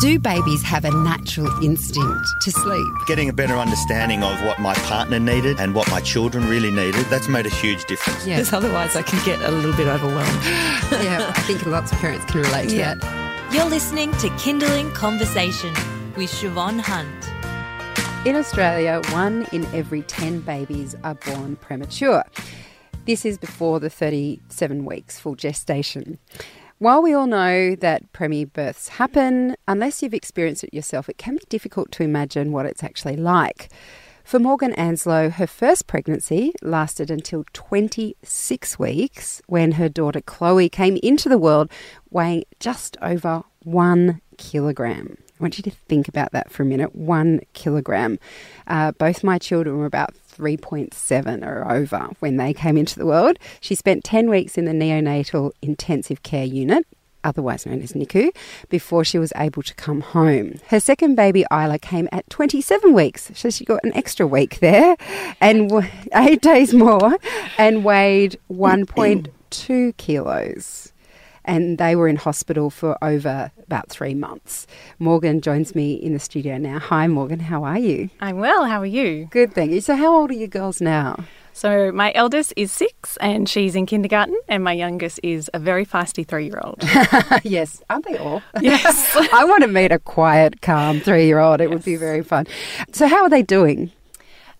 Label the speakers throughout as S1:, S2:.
S1: Do babies have a natural instinct to sleep?
S2: Getting a better understanding of what my partner needed and what my children really needed, that's made a huge difference.
S1: Yeah.
S3: Because otherwise, I can get a little bit overwhelmed.
S1: yeah, I think lots of parents can relate to
S3: Yeah.
S1: that.
S4: You're listening to Kindling Conversation with Siobhan Hunt.
S5: In Australia, one in every 10 babies are born premature. This is before the 37 weeks full gestation. While we all know that premi births happen, unless you've experienced it yourself, it can be difficult to imagine what it's actually like. For Morgan Anslow, her first pregnancy lasted until 26 weeks when her daughter Chloe came into the world weighing just over one kilogram. I want you to think about that for a minute. One kilogram. Uh, both my children were about 3.7 or over when they came into the world. She spent 10 weeks in the neonatal intensive care unit. Otherwise known as NICU, before she was able to come home. Her second baby, Isla, came at 27 weeks, so she got an extra week there and eight days more and weighed 1.2 kilos and they were in hospital for over about three months. Morgan joins me in the studio now. Hi, Morgan. How are you?
S6: I'm well. How are you?
S5: Good, thank you. So, how old are you girls now?
S6: So, my eldest is six and she's in kindergarten, and my youngest is a very feisty three year old.
S5: yes, aren't they all?
S6: Yes.
S5: I want to meet a quiet, calm three-year-old. It would be very fun. So, how are they doing?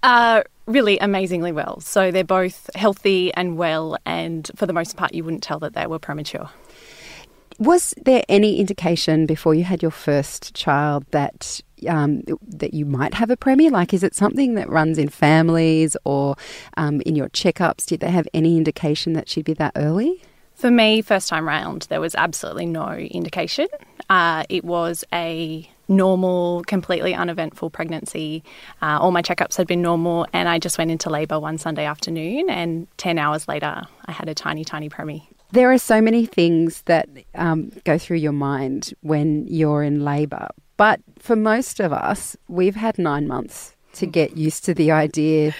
S6: uh, really amazingly well. So, they're both healthy and well, and for the most part, you wouldn't tell that they were premature.
S5: Was there any indication before you had your first child that um, that you might have a premie? Like, is it something that runs in families or um, in your checkups? Did they have any indication that she'd be that early?
S6: For me, first time round, there was absolutely no indication. Uh, it was a normal, completely uneventful pregnancy. Uh, all my checkups had been normal, and I just went into labour one Sunday afternoon, and 10 hours later, I had a tiny, tiny preemie.
S5: There are so many things that um, go through your mind when you're in labour. But for most of us, we've had nine months to get used to the idea,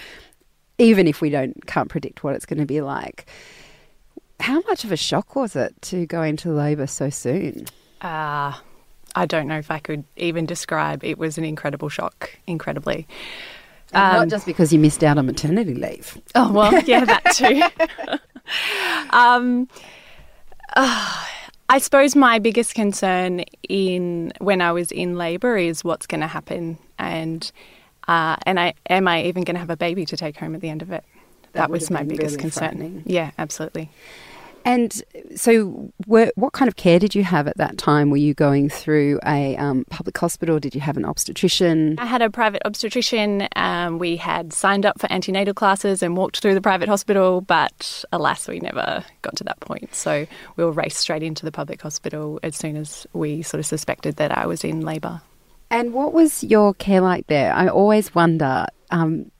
S5: even if we don't can't predict what it's going to be like. How much of a shock was it to go into labour so soon?
S6: Uh, I don't know if I could even describe. It was an incredible shock, incredibly. Um,
S5: not just because you missed out on maternity leave.
S6: Oh well, yeah, that too. um, uh, I suppose my biggest concern in when I was in labour is what's going to happen, and uh, and I am I even going to have a baby to take home at the end of it?
S5: That
S6: That, was my biggest
S5: really
S6: concern. Yeah, absolutely.
S5: And so, were, what kind of care did you have at that time? Were you going through a um, public hospital? Did you have an obstetrician?
S6: I had a private obstetrician. Um, we had signed up for antenatal classes and walked through the private hospital, but alas, we never got to that point. So we were raced straight into the public hospital as soon as we sort of suspected that I was in labour.
S5: And what was your care like there? I always wonder. Um,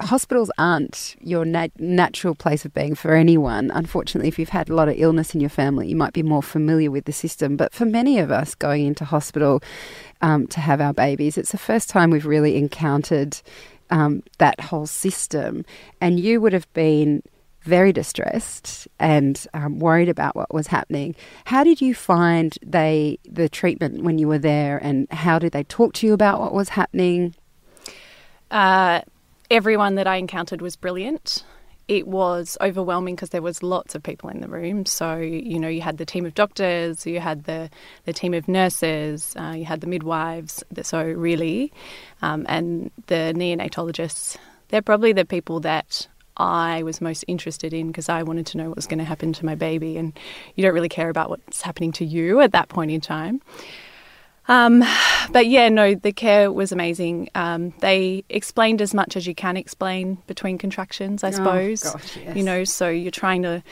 S5: hospitals aren't your nat- natural place of being for anyone. Unfortunately, if you've had a lot of illness in your family, you might be more familiar with the system. But for many of us going into hospital um, to have our babies, it's the first time we've really encountered um, that whole system. And you would have been very distressed and um, worried about what was happening. How did you find they the treatment when you were there, and how did they talk to you about what was happening?
S6: Uh, everyone that I encountered was brilliant. It was overwhelming because there was lots of people in the room. So you know, you had the team of doctors, you had the the team of nurses, uh, you had the midwives. So really, um, and the neonatologists. They're probably the people that I was most interested in because I wanted to know what was going to happen to my baby, and you don't really care about what's happening to you at that point in time. Um, but yeah, no, the care was amazing. Um, they explained as much as you can explain between contractions, I suppose.
S5: gosh, yes.
S6: You know, so you're trying to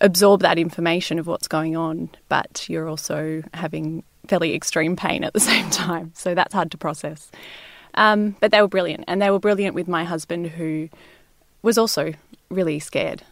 S6: absorb that information of what's going on, but you're also having fairly extreme pain at the same time. So that's hard to process. Um, but they were brilliant, and they were brilliant with my husband, who was also really scared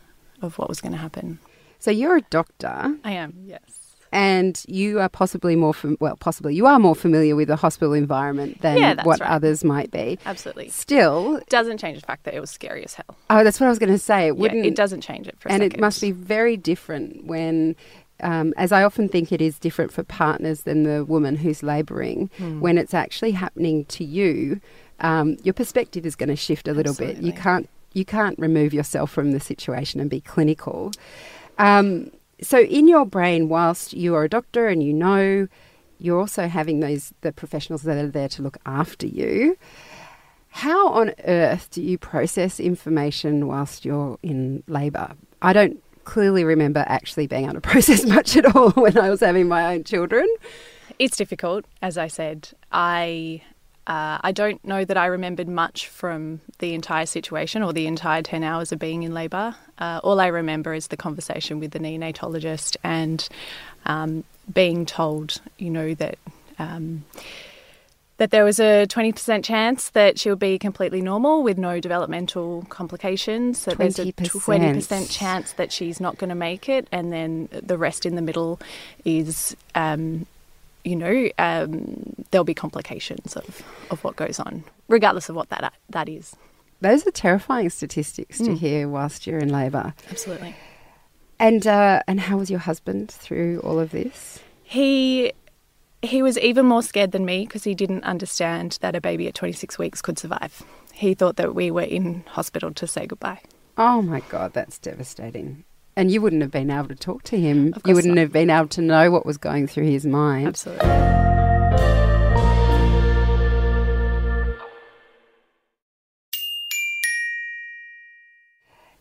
S6: of what was going to happen.
S5: So you're a doctor,
S6: I am, yes.
S5: And you are possibly more fam- well, possibly you are more familiar with the hospital environment than
S6: Yeah,
S5: what
S6: right.
S5: others might be.
S6: Absolutely.
S5: Still,
S6: Doesn't change the fact that it was scary as hell.
S5: oh, that's what I was going to say. It wouldn't.
S6: it doesn't change it for a
S5: and
S6: second.
S5: it must be very different when um, as I often think it is different for partners than the woman who's labouring,
S6: Hmm.
S5: when it's actually happening to you, um, your perspective is going to shift a little bit. You can't you can't remove yourself from the situation and be clinical. Um, so in your brain, whilst you are a doctor and you know you're also having those the professionals that are there to look after you. How on earth do you process information whilst you're in labour? I don't clearly remember actually being able to process much at all when I was having my own children.
S6: It's difficult, as I said. I uh, I don't know that I remembered much from the entire situation or the entire ten hours of being in labour. Uh, all I remember is the conversation with the neonatologist and um, being told, you know, that. Um, that there was a 20% chance that she would be completely normal with no developmental complications, that there's a
S5: 20%.
S6: 20% chance that she's not going to make it, and then the rest in the middle is, um, you know, um, there'll be complications of, of what goes on, regardless of what that that is.
S5: Those are terrifying statistics to
S6: Mm.
S5: hear whilst you're in labour.
S6: Absolutely.
S5: And uh, and how was your husband through all of this?
S6: He he was even more scared than me because he didn't understand that a baby at 26 weeks could survive. He thought that we were in hospital to say goodbye.
S5: Oh my god, that's devastating. And you wouldn't have been able to talk to him. You wouldn't
S6: not.
S5: have been able to know what was going through his mind.
S6: Absolutely.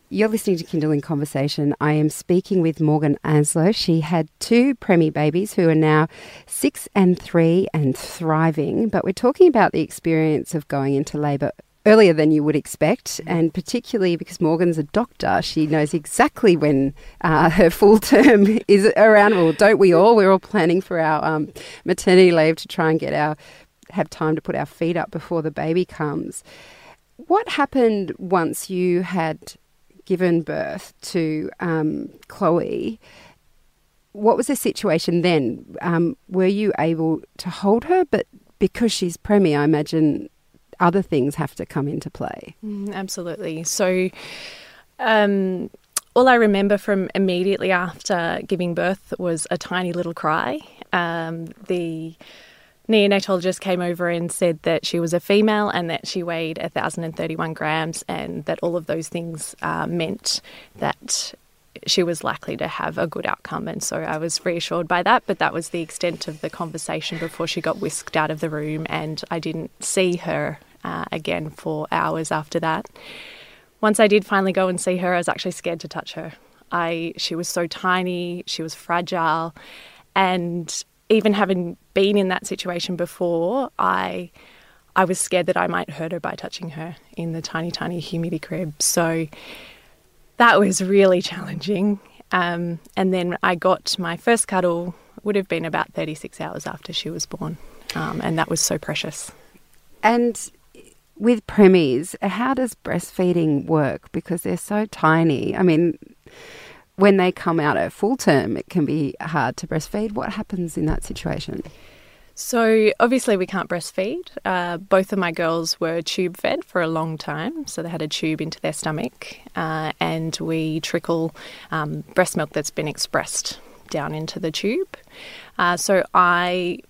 S5: You're listening to Kindling Conversation. I am speaking with Morgan Anslow. She had two preemie babies who are now six and three and thriving. But we're talking about the experience of going into labour earlier than you would expect, and particularly because Morgan's a doctor, she knows exactly when uh, her full term is around. Well, don't we all? We're all planning for our um, maternity leave to try and get our have time to put our feet up before the baby comes. What happened once you had given birth to um, Chloe? What was the situation then? Um, were you able to hold her? But because she's preemie, I imagine other things have to come into play.
S6: Mm, Absolutely. So, um, all I remember from immediately after giving birth was a tiny little cry. Um, the neonatologist came over and said that she was a female and that she weighed 1,031 grams, and that all of those things uh, meant that she was likely to have a good outcome. And so I was reassured by that, but that was the extent of the conversation before she got whisked out of the room, and I didn't see her uh, again for hours after that. Once I did finally go and see her, I was actually scared to touch her. I she was so tiny, she was fragile, and even having been in that situation before, I I was scared that I might hurt her by touching her in the tiny, tiny humidicrib. So that was really challenging. Um, and then I got my first cuddle, would have been about 36 hours after she was born. Um, and that was so precious.
S5: And with preemies, how does breastfeeding work? Because they're so tiny. I mean, when they come out at full term, it can be hard to breastfeed. What happens in that situation?
S6: So obviously we can't breastfeed. Uh, both of my girls were tube fed for a long time, so they had a tube into their stomach, uh, and we trickle um, breast milk that's been expressed down into the tube. Uh, so I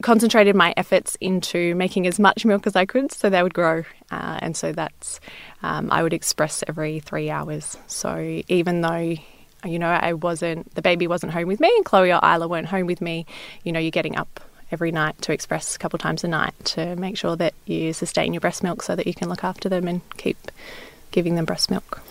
S6: concentrated my efforts into making as much milk as I could so they would grow, uh, and so that's um, I would express every three hours. So even though you know I wasn't the baby wasn't home with me, and Chloe or Isla weren't home with me, you know you're getting up every night to express a couple times a night to make sure that you sustain your breast milk so that you can look after them and keep giving them breast milk.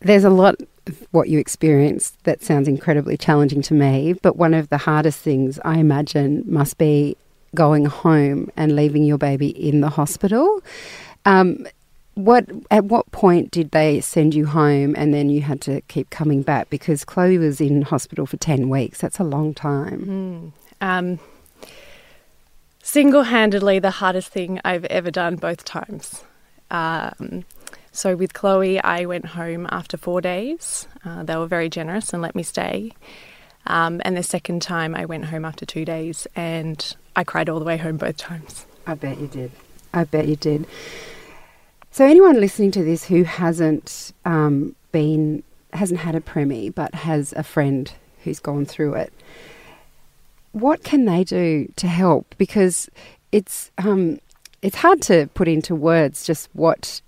S5: There's a lot of what you experienced that sounds incredibly challenging to me, but one of the hardest things I imagine must be going home and leaving your baby in the hospital. Um, what at what point did they send you home and then you had to keep coming back because Chloe was in hospital for 10 weeks that's a long time
S6: Um, Single handedly, the hardest thing I've ever done both times. Um, so, with Chloe, I went home after four days. Uh, they were very generous and let me stay. Um, and the second time, I went home after two days and I cried all the way home both times.
S5: I bet you did. I bet you did. So, anyone listening to this who hasn't um, been, hasn't had a preemie, but has a friend who's gone through it. What can they do to help? Because it's um, it's hard to put into words just what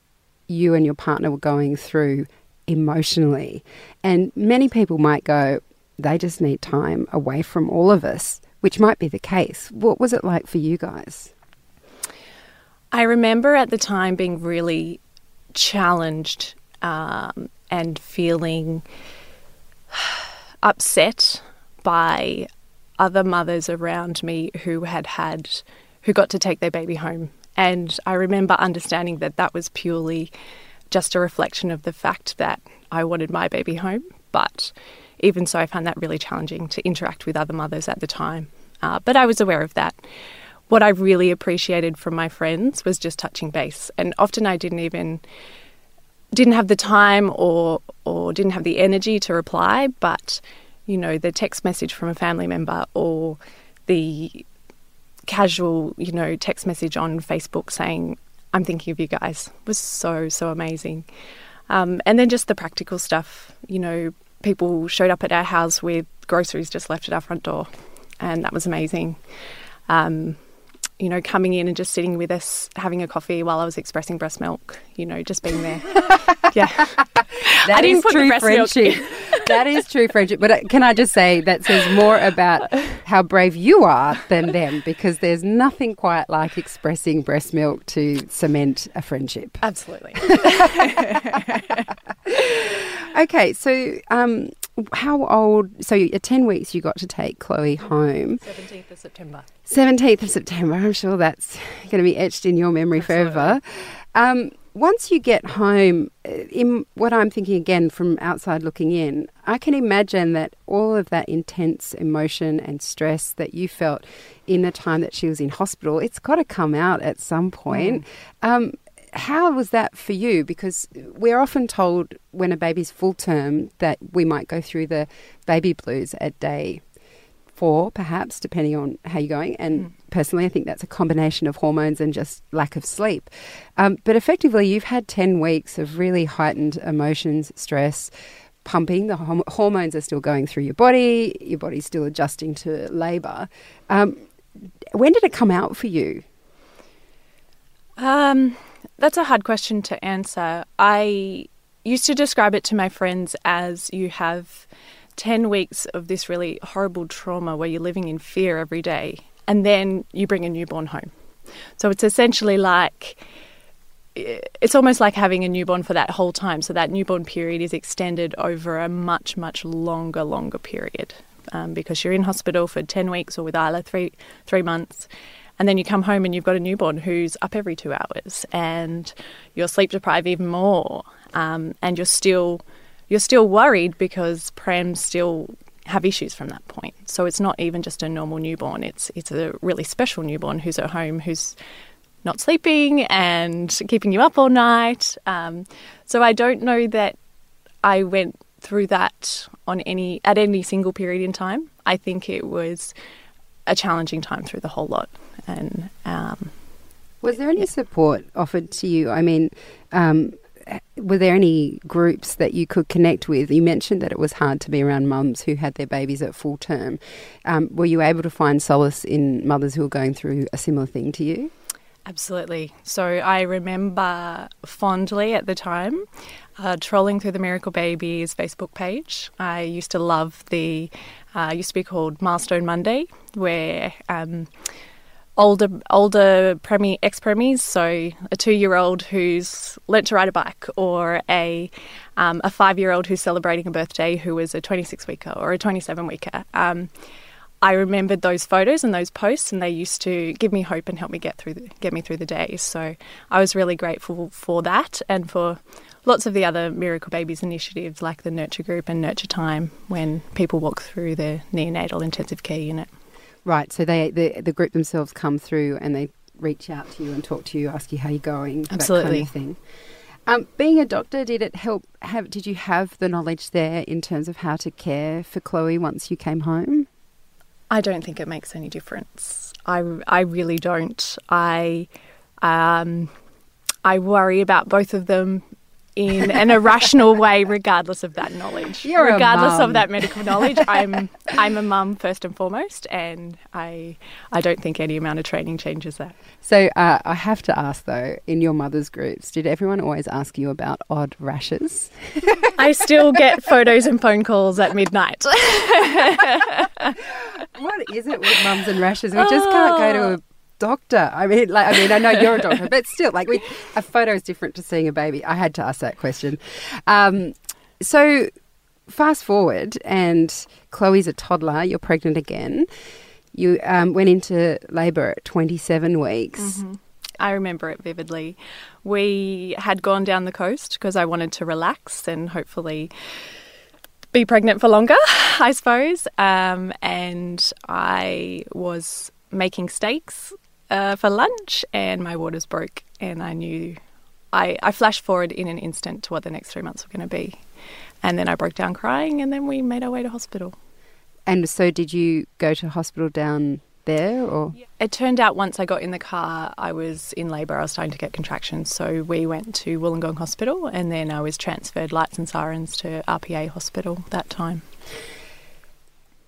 S5: you and your partner were going through emotionally. And many people might go, they just need time away from all of us, which might be the case. What was it like for you guys?
S6: I remember at the time being really challenged um, and feeling upset by other mothers around me who had had who got to take their baby home. And I remember understanding that that was purely just a reflection of the fact that I wanted my baby home. But even so I found that really challenging to interact with other mothers at the time. Uh, but I was aware of that. What I really appreciated from my friends was just touching base. And often I didn't even didn't have the time or or didn't have the energy to reply, but you know, the text message from a family member or the casual, you know, text message on Facebook saying, I'm thinking of you guys was so, so amazing. Um, and then just the practical stuff, you know, people showed up at our house with groceries just left at our front door, and that was amazing. Um, you know, coming in and just sitting with us, having a coffee while I was expressing breast milk, you know, just being there. yeah.
S5: That I didn't put true friendship. that is true friendship. But uh, can I just say that says more about how brave you are than them because there's nothing quite like expressing breast milk to cement a friendship.
S6: Absolutely.
S5: okay, so um, how old? So at 10 weeks, you got to take Chloe home.
S6: 17th of September.
S5: 17th of September. I'm sure that's going to be etched in your memory Absolutely. forever. Um, once you get home, uh, in what I'm thinking again from outside looking in, I can imagine that all of that intense emotion and stress that you felt in the time that she was in hospital, it's got to come out at some point. Mm. Um, how was that for you? Because we're often told when a baby's full term that we might go through the baby blues at day four, perhaps, depending on how you're going. And mm. personally, I think that's a combination of hormones and just lack of sleep. Um, but effectively, you've had 10 weeks of really heightened emotions, stress, pumping. The hom- hormones are still going through your body, your body's still adjusting to labour. Um, when did it come out for you?
S6: Um, that's a hard question to answer. I used to describe it to my friends as you have 10 weeks of this really horrible trauma where you're living in fear every day, and then you bring a newborn home. So it's essentially like it's almost like having a newborn for that whole time. So that newborn period is extended over a much, much longer, longer period um, because you're in hospital for 10 weeks or with Isla, three, three months and then you come home and you've got a newborn who's up every two hours and you're sleep deprived even more. Um, and you're still you're still worried because prems still have issues from that point. So it's not even just a normal newborn. It's it's a really special newborn who's at home who's not sleeping and keeping you up all night. Um, so i don't know that i went through that on any at any single period in time. I think it was a challenging time through the whole lot. And um,
S5: was there any yeah. support offered to you? I mean, um, were there any groups that you could connect with? You mentioned that it was hard to be around mums who had their babies at full term. Um, were you able to find solace in mothers who were going through a similar thing to you?
S6: Absolutely. So I remember fondly at the time uh, trolling through the Miracle Babies Facebook page. I used to love the, uh, used to be called Milestone Monday, where um, older older premi, ex premies, so a two year old who's learnt to ride a bike, or a um, a five year old who's celebrating a birthday who was a 26 weeker or a 27 weeker. Um, I remembered those photos and those posts, and they used to give me hope and help me get through the, get me through the day. So I was really grateful for that, and for lots of the other Miracle Babies initiatives like the Nurture Group and Nurture Time, when people walk through the neonatal intensive care unit.
S5: Right. So they the the group themselves come through and they reach out to you and talk to you, ask you how you're going,
S6: Absolutely.
S5: that kind of thing. Um, being a doctor, did it help? Have did you have the knowledge there in terms of how to care for Chloe once you came home?
S6: I don't think it makes any difference. I, I really don't. I um, I worry about both of them in an irrational way, regardless of that knowledge.
S5: You're
S6: regardless of that medical knowledge, I'm I'm a mum first and foremost, and I I don't think any amount of training changes that.
S5: So uh, I have to ask though, in your mother's groups, did everyone always ask you about odd rashes?
S6: I still get photos and phone calls at midnight.
S5: What is it with mums and rashes? We just can't go to a doctor. I mean, like, I mean, I know you're a doctor, but still, like, we, a photo is different to seeing a baby. I had to ask that question. Um, so, fast forward, and Chloe's a toddler. You're pregnant again. You um, went into labour at 27 weeks.
S6: I remember it vividly. We had gone down the coast because I wanted to relax and hopefully be pregnant for longer, I suppose. Um, and I was making steaks uh, for lunch, and my waters broke, and I knew. I, I flashed forward in an instant to what the next three months were going to be. And then I broke down crying, and then we made our way to hospital.
S5: And so, did you go to hospital down there, or
S6: It turned out once I got in the car, I was in labour. I was starting to get contractions. So we went to Wollongong Hospital and then I was transferred lights and sirens to RPA Hospital that time.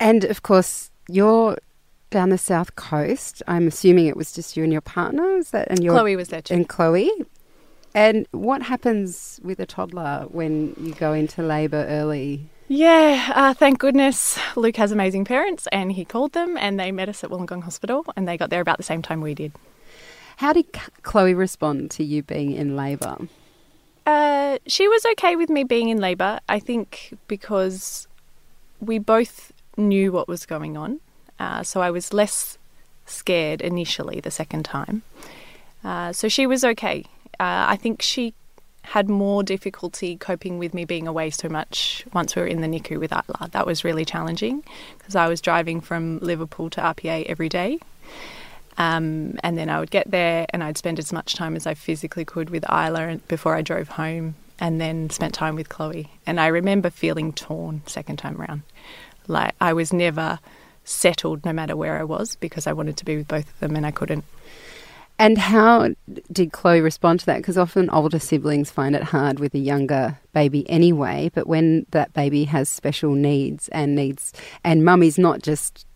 S5: and of course, you're down the south coast. I'm assuming it was just you and your partner. Is that and your
S6: Chloe was there too.
S5: and Chloe. And what happens with a toddler when you go into labour early?
S6: Yeah, uh, thank goodness Luke has amazing parents and he called them and they met us at Wollongong Hospital and they got there about the same time we did.
S5: How did Chloe respond to you being in labour?
S6: Uh, she was okay with me being in labour, I think, because we both knew what was going on. Uh, so I was less scared initially the second time. Uh, so she was okay. Uh, I think she had more difficulty coping with me being away so much once we were in the NICU with Isla. That was really challenging because I was driving from Liverpool to RPA every day. Um, and then I would get there and I'd spend as much time as I physically could with Isla before I drove home and then spent time with Chloe. And I remember feeling torn second time around. Like I was never settled no matter where I was because I wanted to be with both of them and I couldn't.
S5: And how did Chloe respond to that? Because often older siblings find it hard with a younger baby anyway. But when that baby has special needs and needs, and mummy's not just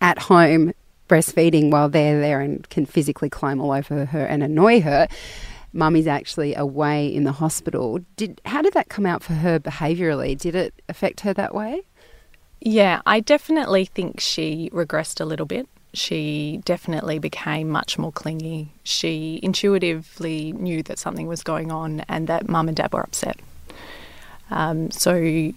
S5: at home breastfeeding while they're there and can physically climb all over her and annoy her, mummy's actually away in the hospital. Did how did that come out for her behaviourally? Did it affect her that way?
S6: Yeah, I definitely think she regressed a little bit. She definitely became much more clingy. She intuitively knew that something was going on and that mum and dad were upset. Um, so,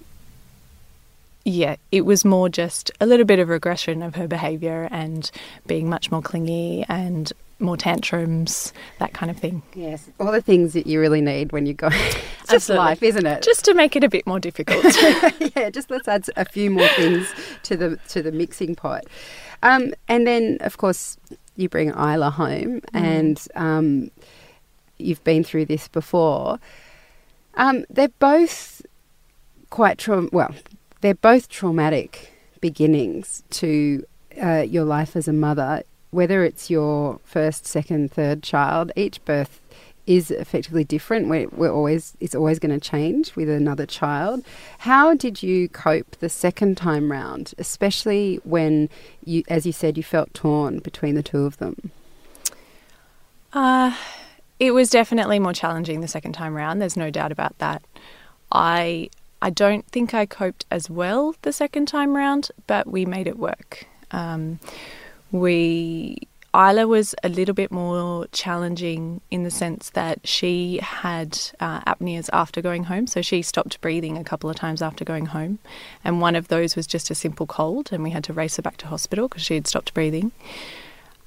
S6: yeah, it was more just a little bit of regression of her behaviour and being much more clingy and more tantrums, that kind of thing.
S5: Yes, all the things that you really need when you go. it's just
S6: Absolutely.
S5: life, isn't it?
S6: Just to make it a bit more difficult.
S5: yeah, just let's add a few more things to the to the mixing pot. Um, and then, of course, you bring Isla home, and um, you've been through this before. Um, they're both quite traum. Well, they're both traumatic beginnings to uh, your life as a mother. Whether it's your first, second, third child, each birth is effectively different. We're, we're always it's always going to change with another child. How did you cope the second time round, especially when you, as you said, you felt torn between the two of them?
S6: Uh, it was definitely more challenging the second time round. There's no doubt about that. I I don't think I coped as well the second time round, but we made it work. Um, we Isla was a little bit more challenging in the sense that she had uh, apneas after going home, so she stopped breathing a couple of times after going home, and one of those was just a simple cold, and we had to race her back to hospital because she had stopped breathing.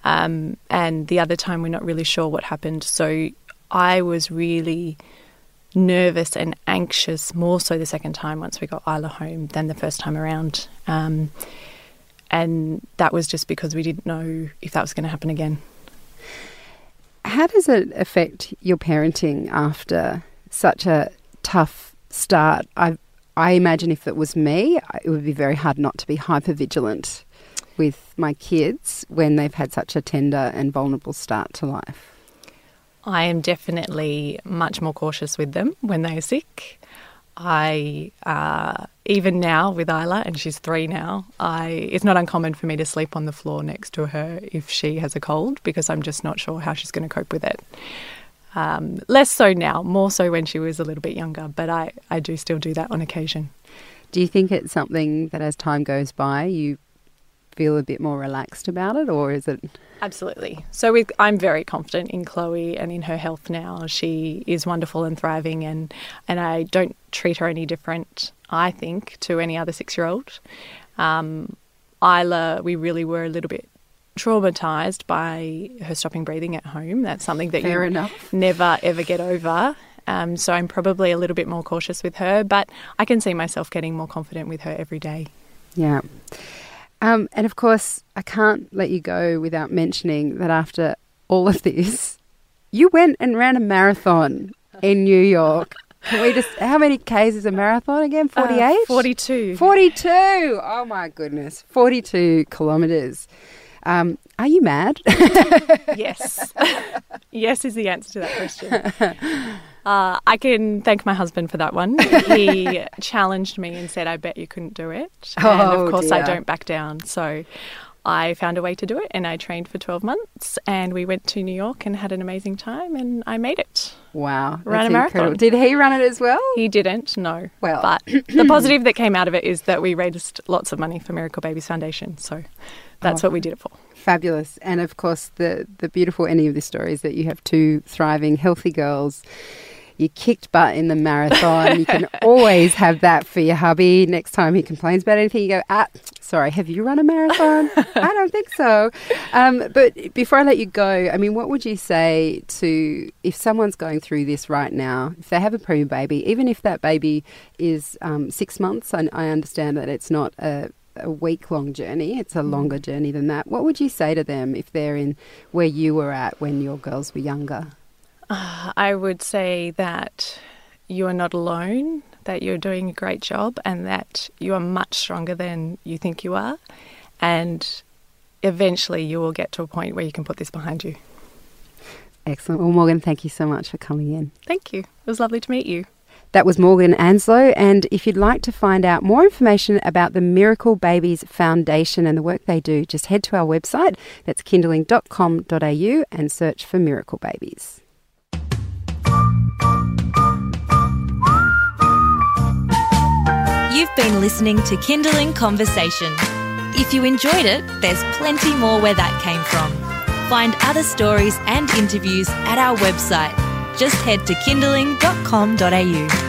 S6: Um, and the other time, we're not really sure what happened. So I was really nervous and anxious, more so the second time once we got Isla home than the first time around. Um, and that was just because we didn't know if that was going to happen again.
S5: How does it affect your parenting after such a tough start? I I imagine if it was me, it would be very hard not to be hyper vigilant with my kids when they've had such a tender and vulnerable start to life.
S6: I am definitely much more cautious with them when they are sick. I uh, even now with Isla, and she's three now. I it's not uncommon for me to sleep on the floor next to her if she has a cold because I'm just not sure how she's going to cope with it. Um, less so now, more so when she was a little bit younger, but I, I do still do that on occasion.
S5: Do you think it's something that as time goes by you feel a bit more relaxed about it, or is it?
S6: Absolutely. So with, I'm very confident in Chloe and in her health now. She is wonderful and thriving, and and I don't treat her any different. I think to any other six year old. Um, Isla, we really were a little bit traumatized by her stopping breathing at home. That's something that
S5: Fair
S6: you
S5: enough.
S6: never ever get over. Um, so I'm probably a little bit more cautious with her, but I can see myself getting more confident with her every day.
S5: Yeah. Um, and of course, I can't let you go without mentioning that after all of this, you went and ran a marathon in New York. Can we just, how many Ks is a marathon again? 48?
S6: Uh, 42.
S5: 42! Oh my goodness. 42 kilometres. Um, are you mad?
S6: yes. yes is the answer to that question. Uh, I can thank my husband for that one. He challenged me and said, I bet you couldn't do it. And
S5: Oh,
S6: of course, I don't back down. So I found a way to do it and I trained for 12 months and we went to New York and had an amazing time and I made it.
S5: wow.
S6: Ran a marathon.
S5: incredible. Did he run it as well?
S6: He didn't, no.
S5: Well.
S6: but the positive that came out of it is that we raised lots of money for Miracle Babies Foundation. So that's
S5: Oh.
S6: what we did it for.
S5: Fabulous. And of course, the, the beautiful ending of this story is that you have two thriving, healthy girls. You kicked butt in the marathon. you can always have that for your hubby. Next time he complains about anything, you go, ah, sorry, have you run a marathon? I don't think so. Um, but before I let you go, I mean, what would you say to if someone's going through this right now, if they have a preemie baby, even if that baby is um, six months, I, I understand that it's not a a week long journey. It's a longer journey than that. What would you say to them if they're in where you were at when your girls were younger?
S6: I would say that you are not alone, that you're doing a great job, and that you are much stronger than you think you are. And eventually, you will get to a point where you can put this behind you.
S5: Excellent. Well, Morgan, thank you so much for coming in.
S6: Thank you. It was lovely to meet you.
S5: That was Morgan Anslow. And if you'd like to find out more information about the Miracle Babies Foundation and the work they do, just head to our website. That's kindling.com.au and search for Miracle Babies.
S4: You've been listening to Kindling Conversation. If you enjoyed it, there's plenty more where that came from. Find other stories and interviews at our website. Just head to kindling.com.au.